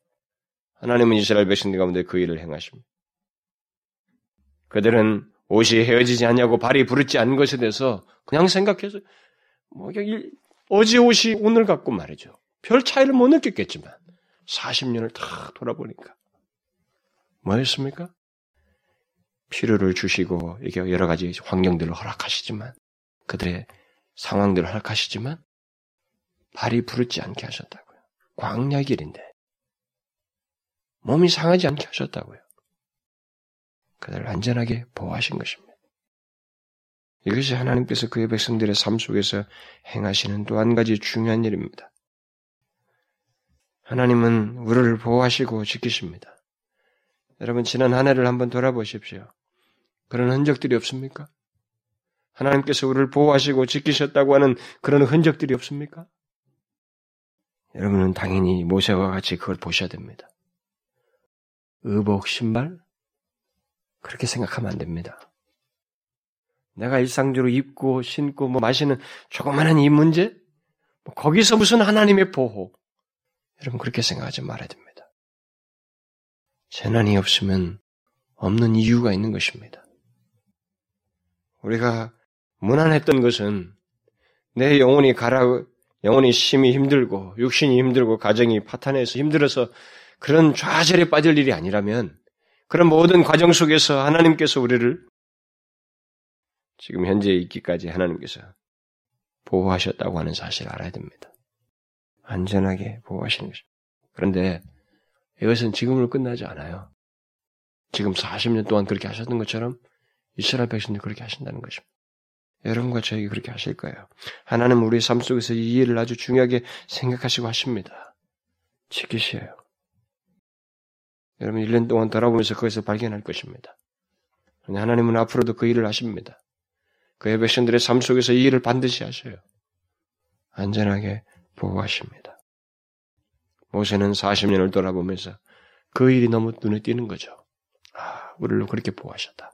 [SPEAKER 1] 하나님은 이스라엘 백성들 가운데 그 일을 행하십니다. 그들은 옷이 헤어지지 않냐고 발이 부르지 않은 것에 대해서 그냥 생각해서 뭐 어제 옷이 오늘 같고 말이죠. 별 차이를 못 느꼈겠지만 40년을 다 돌아보니까 뭐였습니까? 필요를 주시고 이게 여러 가지 환경들을 허락하시지만 그들의 상황들을 허락하시지만 발이 부르지 않게 하셨다고요. 광야 길인데 몸이 상하지 않게 하셨다고요. 그들을 안전하게 보호하신 것입니다. 이것이 하나님께서 그의 백성들의 삶 속에서 행하시는 또 한 가지 중요한 일입니다. 하나님은 우리를 보호하시고 지키십니다. 여러분 지난 한 해를 한번 돌아보십시오. 그런 흔적들이 없습니까? 하나님께서 우리를 보호하시고 지키셨다고 하는 그런 흔적들이 없습니까? 여러분은 당연히 모세와 같이 그걸 보셔야 됩니다. 의복, 신발? 그렇게 생각하면 안 됩니다. 내가 일상적으로 입고 신고 뭐 마시는 조그마한 이 문제? 뭐 거기서 무슨 하나님의 보호? 여러분 그렇게 생각하지 말아야 됩니다. 재난이 없으면 없는 이유가 있는 것입니다. 우리가 무난했던 것은 내 영혼이 가라, 영혼이 심히 힘들고, 육신이 힘들고, 가정이 파탄해서 힘들어서 그런 좌절에 빠질 일이 아니라면, 그런 모든 과정 속에서 하나님께서 우리를 지금 현재 있기까지 하나님께서 보호하셨다고 하는 사실을 알아야 됩니다. 안전하게 보호하시는 것입니다. 그런데 이것은 지금으로 끝나지 않아요. 지금 40년 동안 그렇게 하셨던 것처럼 이스라엘 백성들 그렇게 하신다는 것입니다. 여러분과 저에게 그렇게 하실 거예요. 하나님 우리의 삶 속에서 이 일을 아주 중요하게 생각하시고 하십니다. 지키셔요. 여러분 1년 동안 돌아보면서 거기서 발견할 것입니다. 하나님은 앞으로도 그 일을 하십니다. 그의 백성들의 삶 속에서 이 일을 반드시 하셔요. 안전하게 보호하십니다. 모세는 40년을 돌아보면서 그 일이 너무 눈에 띄는 거죠. 아, 우리를 그렇게 보호하셨다.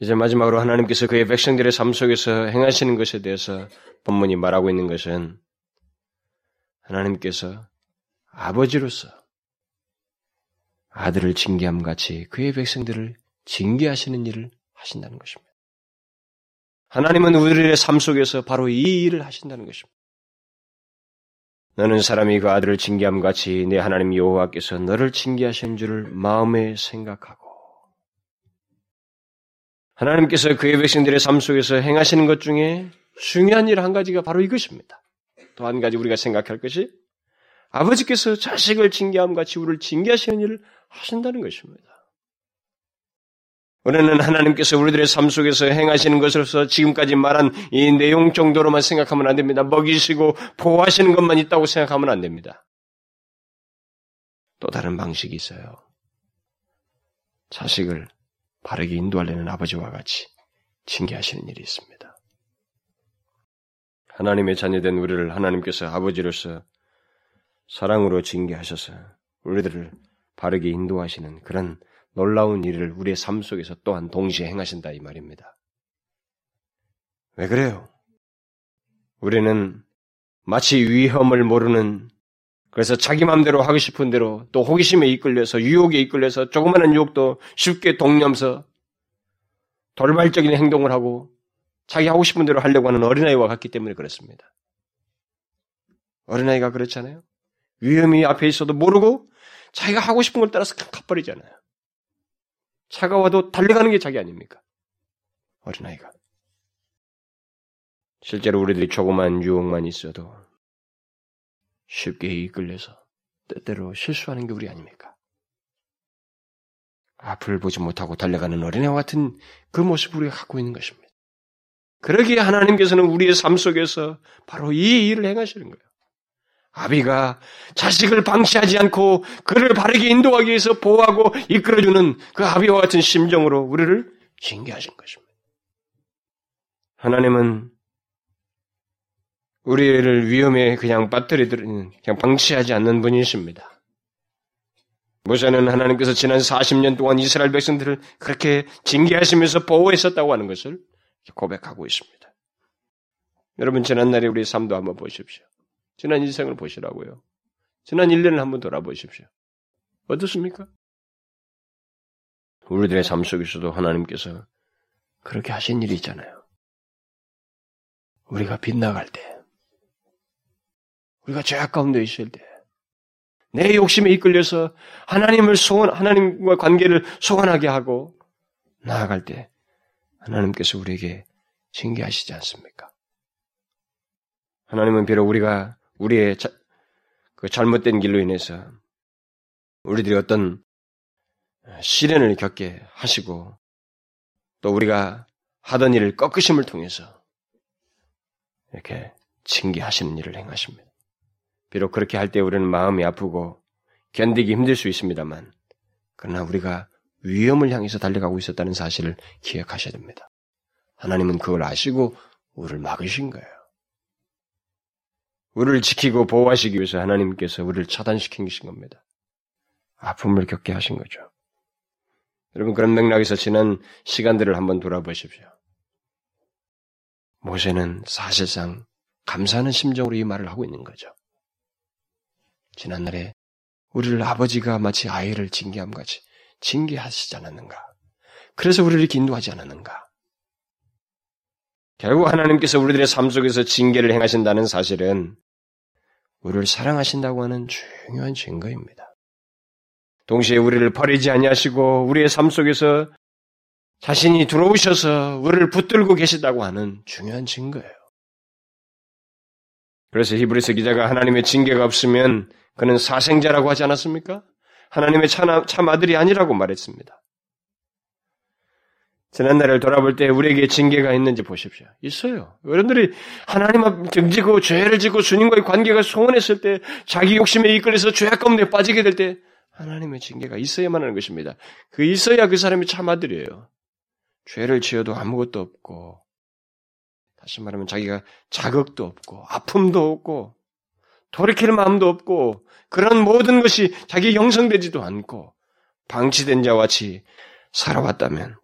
[SPEAKER 1] 이제 마지막으로 하나님께서 그의 백성들의 삶 속에서 행하시는 것에 대해서 본문이 말하고 있는 것은 하나님께서 아버지로서 아들을 징계함 같이 그의 백성들을 징계하시는 일을 하신다는 것입니다. 하나님은 우리의 삶 속에서 바로 이 일을 하신다는 것입니다. 너는 사람이 그 아들을 징계함 같이 내 하나님 여호와께서 너를 징계하신 줄을 마음에 생각하고 하나님께서 그의 백성들의 삶 속에서 행하시는 것 중에 중요한 일 한 가지가 바로 이것입니다. 또 한 가지 우리가 생각할 것이 아버지께서 자식을 징계함 같이 우리를 징계하시는 일을 하신다는 것입니다. 우리는 하나님께서 우리들의 삶 속에서 행하시는 것으로서 지금까지 말한 이 내용 정도로만 생각하면 안 됩니다. 먹이시고 보호하시는 것만 있다고 생각하면 안 됩니다. 또 다른 방식이 있어요. 자식을 바르게 인도하려는 아버지와 같이 징계하시는 일이 있습니다. 하나님의 자녀된 우리를 하나님께서 아버지로서 사랑으로 징계하셔서 우리들을 바르게 인도하시는 그런 놀라운 일을 우리의 삶 속에서 또한 동시에 행하신다 이 말입니다. 왜 그래요? 우리는 마치 위험을 모르는 그래서 자기 마음대로 하고 싶은 대로 또 호기심에 이끌려서 유혹에 이끌려서 조그마한 유혹도 쉽게 동념서 돌발적인 행동을 하고 자기 하고 싶은 대로 하려고 하는 어린아이와 같기 때문에 그렇습니다. 어린아이가 그렇잖아요. 위험이 앞에 있어도 모르고 자기가 하고 싶은 걸 따라서 가버리잖아요. 차가워도 달려가는 게 자기 아닙니까? 어린아이가. 실제로 우리들이 조그만 유혹만 있어도 쉽게 이끌려서 때때로 실수하는 게 우리 아닙니까? 앞을 보지 못하고 달려가는 어린애와 같은 그 모습을 우리가 갖고 있는 것입니다. 그러기에 하나님께서는 우리의 삶 속에서 바로 이 일을 행하시는 거예요. 아비가 자식을 방치하지 않고 그를 바르게 인도하기 위해서 보호하고 이끌어주는 그 아비와 같은 심정으로 우리를 징계하신 것입니다. 하나님은 우리를 위험에 그냥 빠뜨리는, 그냥 방치하지 않는 분이십니다. 모세는 하나님께서 지난 40년 동안 이스라엘 백성들을 그렇게 징계하시면서 보호했었다고 하는 것을 고백하고 있습니다. 여러분, 지난날에 우리 삶도 한번 보십시오. 지난 인생을 보시라고요. 지난 1년을 한번 돌아보십시오. 어떻습니까? 우리들의 삶 속에서도 하나님께서 그렇게 하신 일이 있잖아요. 우리가 빗나갈 때, 우리가 죄악 가운데 있을 때, 내 욕심에 이끌려서 하나님을 소원, 하나님과 관계를 소원하게 하고 나아갈 때 하나님께서 우리에게 징계하시지 않습니까? 하나님은 비록 우리가 우리의 자, 그 잘못된 길로 인해서 우리들이 어떤 시련을 겪게 하시고 또 우리가 하던 일을 꺾으심을 통해서 이렇게 징계하시는 일을 행하십니다. 비록 그렇게 할 때 우리는 마음이 아프고 견디기 힘들 수 있습니다만, 그러나 우리가 위험을 향해서 달려가고 있었다는 사실을 기억하셔야 됩니다. 하나님은 그걸 아시고 우리를 막으신 거예요. 우리를 지키고 보호하시기 위해서 하나님께서 우리를 차단시키신 겁니다. 아픔을 겪게 하신 거죠. 여러분 그런 맥락에서 지난 시간들을 한번 돌아보십시오. 모세는 사실상 감사하는 심정으로 이 말을 하고 있는 거죠. 지난날에 우리를 아버지가 마치 아이를 징계함 같이 징계하시지 않았는가? 그래서 우리를 이렇게 인도하지 않았는가? 결국 하나님께서 우리들의 삶 속에서 징계를 행하신다는 사실은 우리를 사랑하신다고 하는 중요한 증거입니다. 동시에 우리를 버리지 아니하시고 우리의 삶 속에서 자신이 들어오셔서 우리를 붙들고 계시다고 하는 중요한 증거예요. 그래서 히브리서 기자가 하나님의 징계가 없으면 그는 사생자라고 하지 않았습니까? 하나님의 참, 참 아들이 아니라고 말했습니다. 지난날을 돌아볼 때 우리에게 징계가 있는지 보십시오. 있어요. 여러분들이 하나님 앞 등지고 죄를 짓고 주님과의 관계가 소원했을 때 자기 욕심에 이끌려서 죄악 가운데 빠지게 될 때 하나님의 징계가 있어야만 하는 것입니다. 그 있어야 그 사람이 참 아들이에요. 죄를 지어도 아무것도 없고 다시 말하면 자기가 자극도 없고 아픔도 없고 돌이킬 마음도 없고 그런 모든 것이 자기 형성되지도 않고 방치된 자와 같이 살아왔다면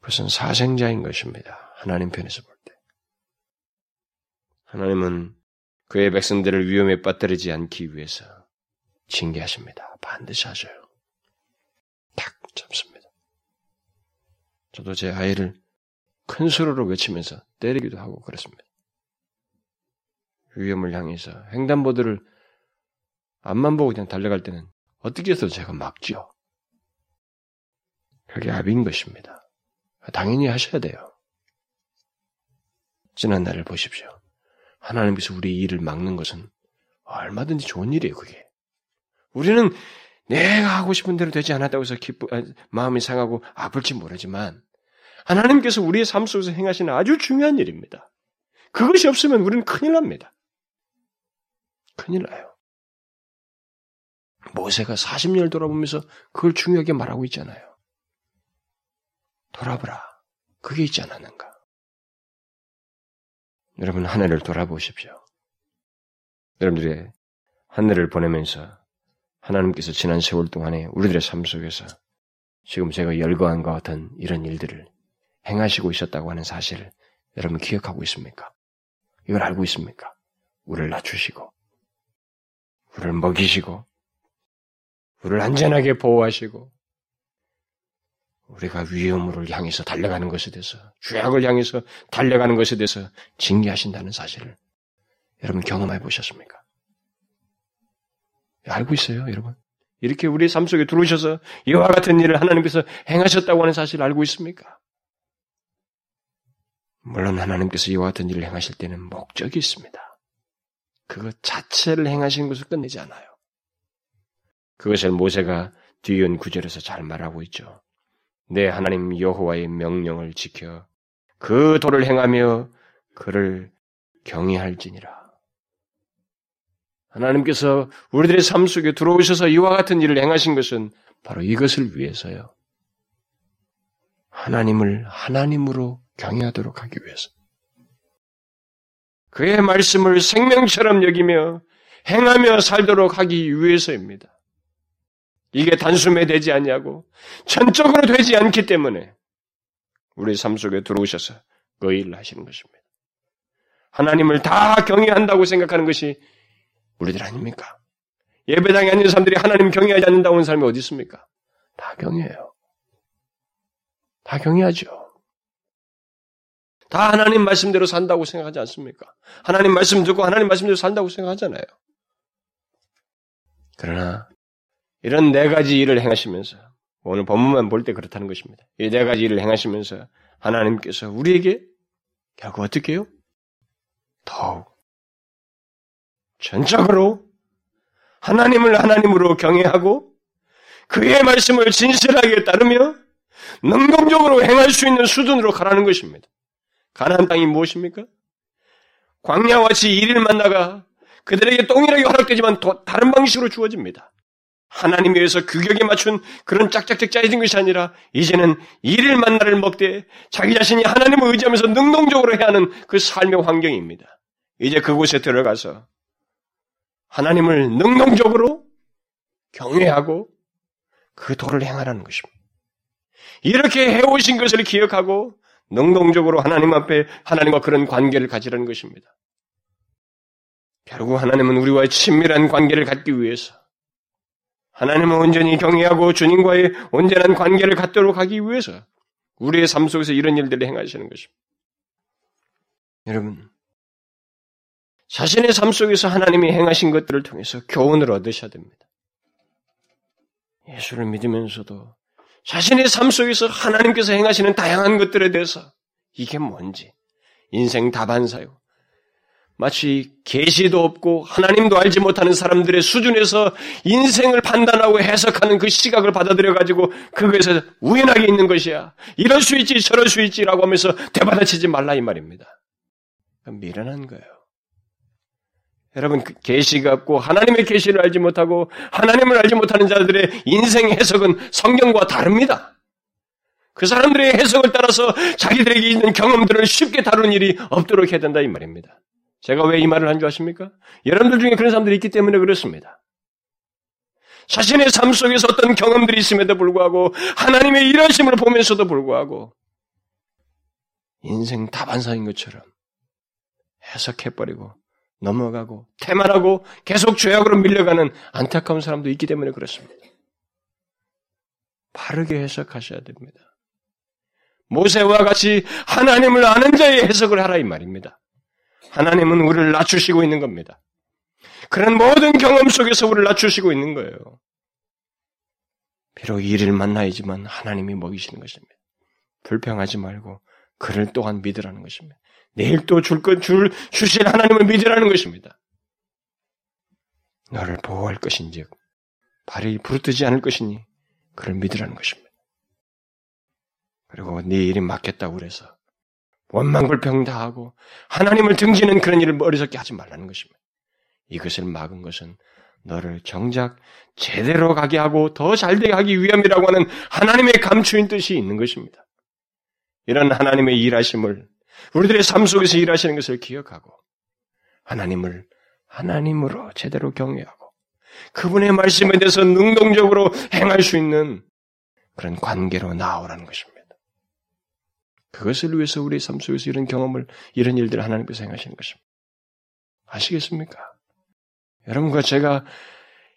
[SPEAKER 1] 그것은 사생자인 것입니다. 하나님 편에서 볼 때. 하나님은 그의 백성들을 위험에 빠뜨리지 않기 위해서 징계하십니다. 반드시 하셔요. 탁 잡습니다. 저도 제 아이를 큰 소리로 외치면서 때리기도 하고 그랬습니다. 위험을 향해서 횡단보도를 앞만 보고 그냥 달려갈 때는 어떻게 해서 제가 막죠. 그게 압인 것입니다. 당연히 하셔야 돼요. 지난 날을 보십시오. 하나님께서 우리 일을 막는 것은 얼마든지 좋은 일이에요, 그게. 우리는 내가 하고 싶은 대로 되지 않았다고 해서 기쁘, 아, 마음이 상하고 아플지 모르지만, 하나님께서 우리의 삶 속에서 행하시는 아주 중요한 일입니다. 그것이 없으면 우리는 큰일 납니다. 큰일 나요. 모세가 40년을 돌아보면서 그걸 중요하게 말하고 있잖아요. 돌아보라. 그게 있지 않았는가? 여러분, 하늘을 돌아보십시오. 여러분들의 하늘을 보내면서 하나님께서 지난 세월 동안에 우리들의 삶 속에서 지금 제가 열거한 것 같은 이런 일들을 행하시고 있었다고 하는 사실을 여러분 기억하고 있습니까? 이걸 알고 있습니까? 우리를 낮추시고, 우리를 먹이시고, 우리를 안전하게 보호하시고, 우리가 위험을 향해서 달려가는 것에 대해서, 죄악을 향해서 달려가는 것에 대해서 징계하신다는 사실을 여러분 경험해 보셨습니까? 알고 있어요, 여러분? 이렇게 우리의 삶 속에 들어오셔서 이와 같은 일을 하나님께서 행하셨다고 하는 사실을 알고 있습니까? 물론 하나님께서 이와 같은 일을 행하실 때는 목적이 있습니다. 그것 자체를 행하시는 것을 끝내지 않아요. 그것을 모세가 뒤은 구절에서 잘 말하고 있죠. 내 하나님 여호와의 명령을 지켜 그 도를 행하며 그를 경외할지니라. 하나님께서 우리들의 삶 속에 들어오셔서 이와 같은 일을 행하신 것은 바로 이것을 위해서요. 하나님을 하나님으로 경외하도록 하기 위해서. 그의 말씀을 생명처럼 여기며 행하며 살도록 하기 위해서입니다. 이게 단숨에 되지 않냐고 전적으로 되지 않기 때문에 우리 삶 속에 들어오셔서 그 일을 하시는 것입니다. 하나님을 다 경외한다고 생각하는 것이 우리들 아닙니까? 예배당에 앉은 사람들이 하나님 경외하지 않는다고 하는 사람이 어디 있습니까? 다 경외해요. 다 경외하죠. 다 하나님 말씀대로 산다고 생각하지 않습니까? 하나님 말씀 듣고 하나님 말씀대로 산다고 생각하잖아요. 그러나 이런 네 가지 일을 행하시면서 오늘 본문만 볼 때 그렇다는 것입니다. 이 네 가지 일을 행하시면서 하나님께서 우리에게 결국 어떻게 해요? 더욱 전적으로 하나님을 하나님으로 경외하고 그의 말씀을 진실하게 따르며 능동적으로 행할 수 있는 수준으로 가라는 것입니다. 가나안 땅이 무엇입니까? 광야와 같이 일일 만나가 그들에게 동일하게 허락되지만 다른 방식으로 주어집니다. 하나님 위해서 규격에 맞춘 그런 짝짝짝 짜여진 것이 아니라 이제는 일일 만나를 먹되 자기 자신이 하나님을 의지하면서 능동적으로 해야 하는 그 삶의 환경입니다. 이제 그곳에 들어가서 하나님을 능동적으로 경외하고 그 도를 행하라는 것입니다. 이렇게 해오신 것을 기억하고 능동적으로 하나님 앞에 하나님과 그런 관계를 가지라는 것입니다. 결국 하나님은 우리와의 친밀한 관계를 갖기 위해서 하나님은 온전히 경외하고 주님과의 온전한 관계를 갖도록 하기 위해서 우리의 삶 속에서 이런 일들을 행하시는 것입니다. 여러분, 자신의 삶 속에서 하나님이 행하신 것들을 통해서 교훈을 얻으셔야 됩니다. 예수를 믿으면서도 자신의 삶 속에서 하나님께서 행하시는 다양한 것들에 대해서 이게 뭔지 인생 다반사요. 마치 계시도 없고 하나님도 알지 못하는 사람들의 수준에서 인생을 판단하고 해석하는 그 시각을 받아들여 가지고 그것에서 우연하게 있는 것이야. 이럴 수 있지 저럴 수 있지라고 하면서 대받아치지 말라 이 말입니다. 미련한 거예요. 여러분 그 계시가 없고 하나님의 계시를 알지 못하고 하나님을 알지 못하는 자들의 인생 해석은 성경과 다릅니다. 그 사람들의 해석을 따라서 자기들에게 있는 경험들을 쉽게 다루는 일이 없도록 해야 된다 이 말입니다. 제가 왜 이 말을 한 줄 아십니까? 여러분들 중에 그런 사람들이 있기 때문에 그렇습니다. 자신의 삶 속에서 어떤 경험들이 있음에도 불구하고 하나님의 일하심을 보면서도 불구하고 인생 다반사인 것처럼 해석해버리고 넘어가고 태만하고 계속 죄악으로 밀려가는 안타까운 사람도 있기 때문에 그렇습니다. 바르게 해석하셔야 됩니다. 모세와 같이 하나님을 아는 자의 해석을 하라 이 말입니다. 하나님은 우리를 낮추시고 있는 겁니다. 그런 모든 경험 속에서 우리를 낮추시고 있는 거예요. 비록 이를 만나야지만 하나님이 먹이시는 것입니다. 불평하지 말고 그를 또한 믿으라는 것입니다. 내일 또 줄 것, 줄, 주실 하나님을 믿으라는 것입니다. 너를 보호할 것인지, 발이 부르뜨지 않을 것이니, 그를 믿으라는 것입니다. 그리고 네 일이 맞겠다고 그래서, 원망불평 다 하고, 하나님을 등지는 그런 일을 어리석게 하지 말라는 것입니다. 이것을 막은 것은 너를 정작 제대로 가게 하고 더 잘되게 하기 위함이라고 하는 하나님의 감추인 뜻이 있는 것입니다. 이런 하나님의 일하심을 우리들의 삶 속에서 일하시는 것을 기억하고 하나님을 하나님으로 제대로 경외하고 그분의 말씀에 대해서 능동적으로 행할 수 있는 그런 관계로 나오라는 것입니다. 그것을 위해서 우리 삶 속에서 이런 경험을, 이런 일들을 하나님께서 행하시는 것입니다. 아시겠습니까? 여러분과 제가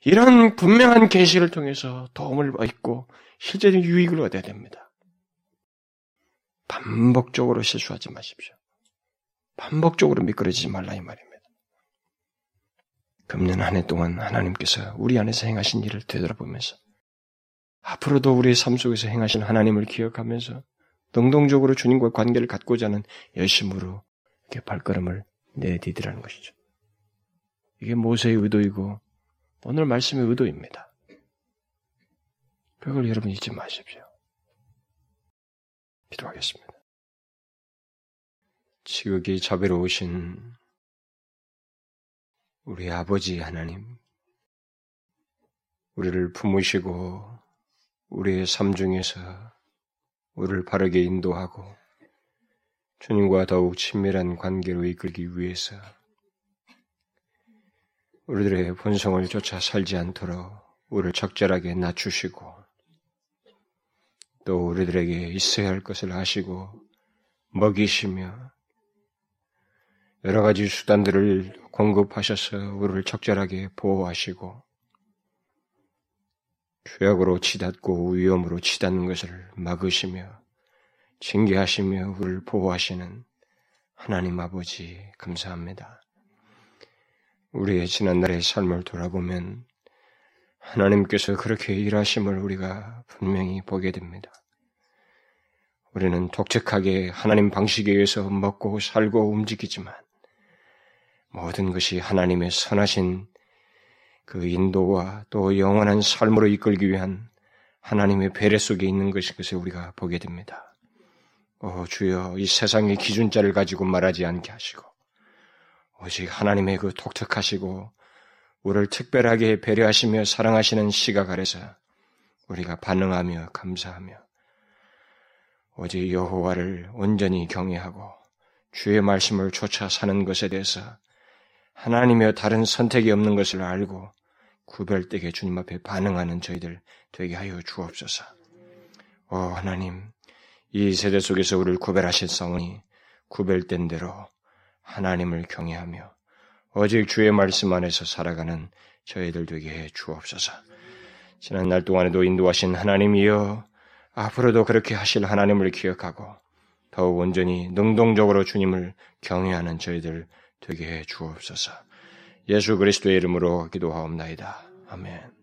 [SPEAKER 1] 이런 분명한 계시를 통해서 도움을 얻고 실제적인 유익을 얻어야 됩니다. 반복적으로 실수하지 마십시오. 반복적으로 미끄러지지 말라 이 말입니다. 금년 한 해 동안 하나님께서 우리 안에서 행하신 일을 되돌아보면서 앞으로도 우리의 삶 속에서 행하신 하나님을 기억하면서 능동적으로 주님과 관계를 갖고자 하는 열심으로 이렇게 발걸음을 내디디라는 것이죠. 이게 모세의 의도이고 오늘 말씀의 의도입니다. 그걸 여러분 잊지 마십시오. 기도하겠습니다. 지극히 자비로우신 우리 아버지 하나님, 우리를 품으시고 우리의 삶 중에서 우리를 바르게 인도하고 주님과 더욱 친밀한 관계로 이끌기 위해서 우리들의 본성을 쫓아 살지 않도록 우리를 적절하게 낮추시고 또 우리들에게 있어야 할 것을 아시고 먹이시며 여러 가지 수단들을 공급하셔서 우리를 적절하게 보호하시고 죄악으로 치닫고 위험으로 치닫는 것을 막으시며 징계하시며 우리를 보호하시는 하나님 아버지 감사합니다. 우리의 지난날의 삶을 돌아보면 하나님께서 그렇게 일하심을 우리가 분명히 보게 됩니다. 우리는 독특하게 하나님 방식에 의해서 먹고 살고 움직이지만 모든 것이 하나님의 선하신 그 인도와 또 영원한 삶으로 이끌기 위한 하나님의 배려 속에 있는 것인 것을 우리가 보게 됩니다. 오 주여 이 세상의 기준자를 가지고 말하지 않게 하시고 오직 하나님의 그 독특하시고 우리를 특별하게 배려하시며 사랑하시는 시각 아래서 우리가 반응하며 감사하며 오직 여호와를 온전히 경외하고 주의 말씀을 쫓아 사는 것에 대해서 하나님의 다른 선택이 없는 것을 알고 구별되게 주님 앞에 반응하는 저희들 되게 하여 주옵소서. 오 하나님, 이 세대 속에서 우리를 구별하실 성이 구별된 대로 하나님을 경외하며 오직 주의 말씀 안에서 살아가는 저희들 되게 해 주옵소서. 지난 날 동안에도 인도하신 하나님이여 앞으로도 그렇게 하실 하나님을 기억하고 더욱 온전히 능동적으로 주님을 경외하는 저희들 되게 해 주옵소서. 예수 그리스도의 이름으로 기도하옵나이다. 아멘.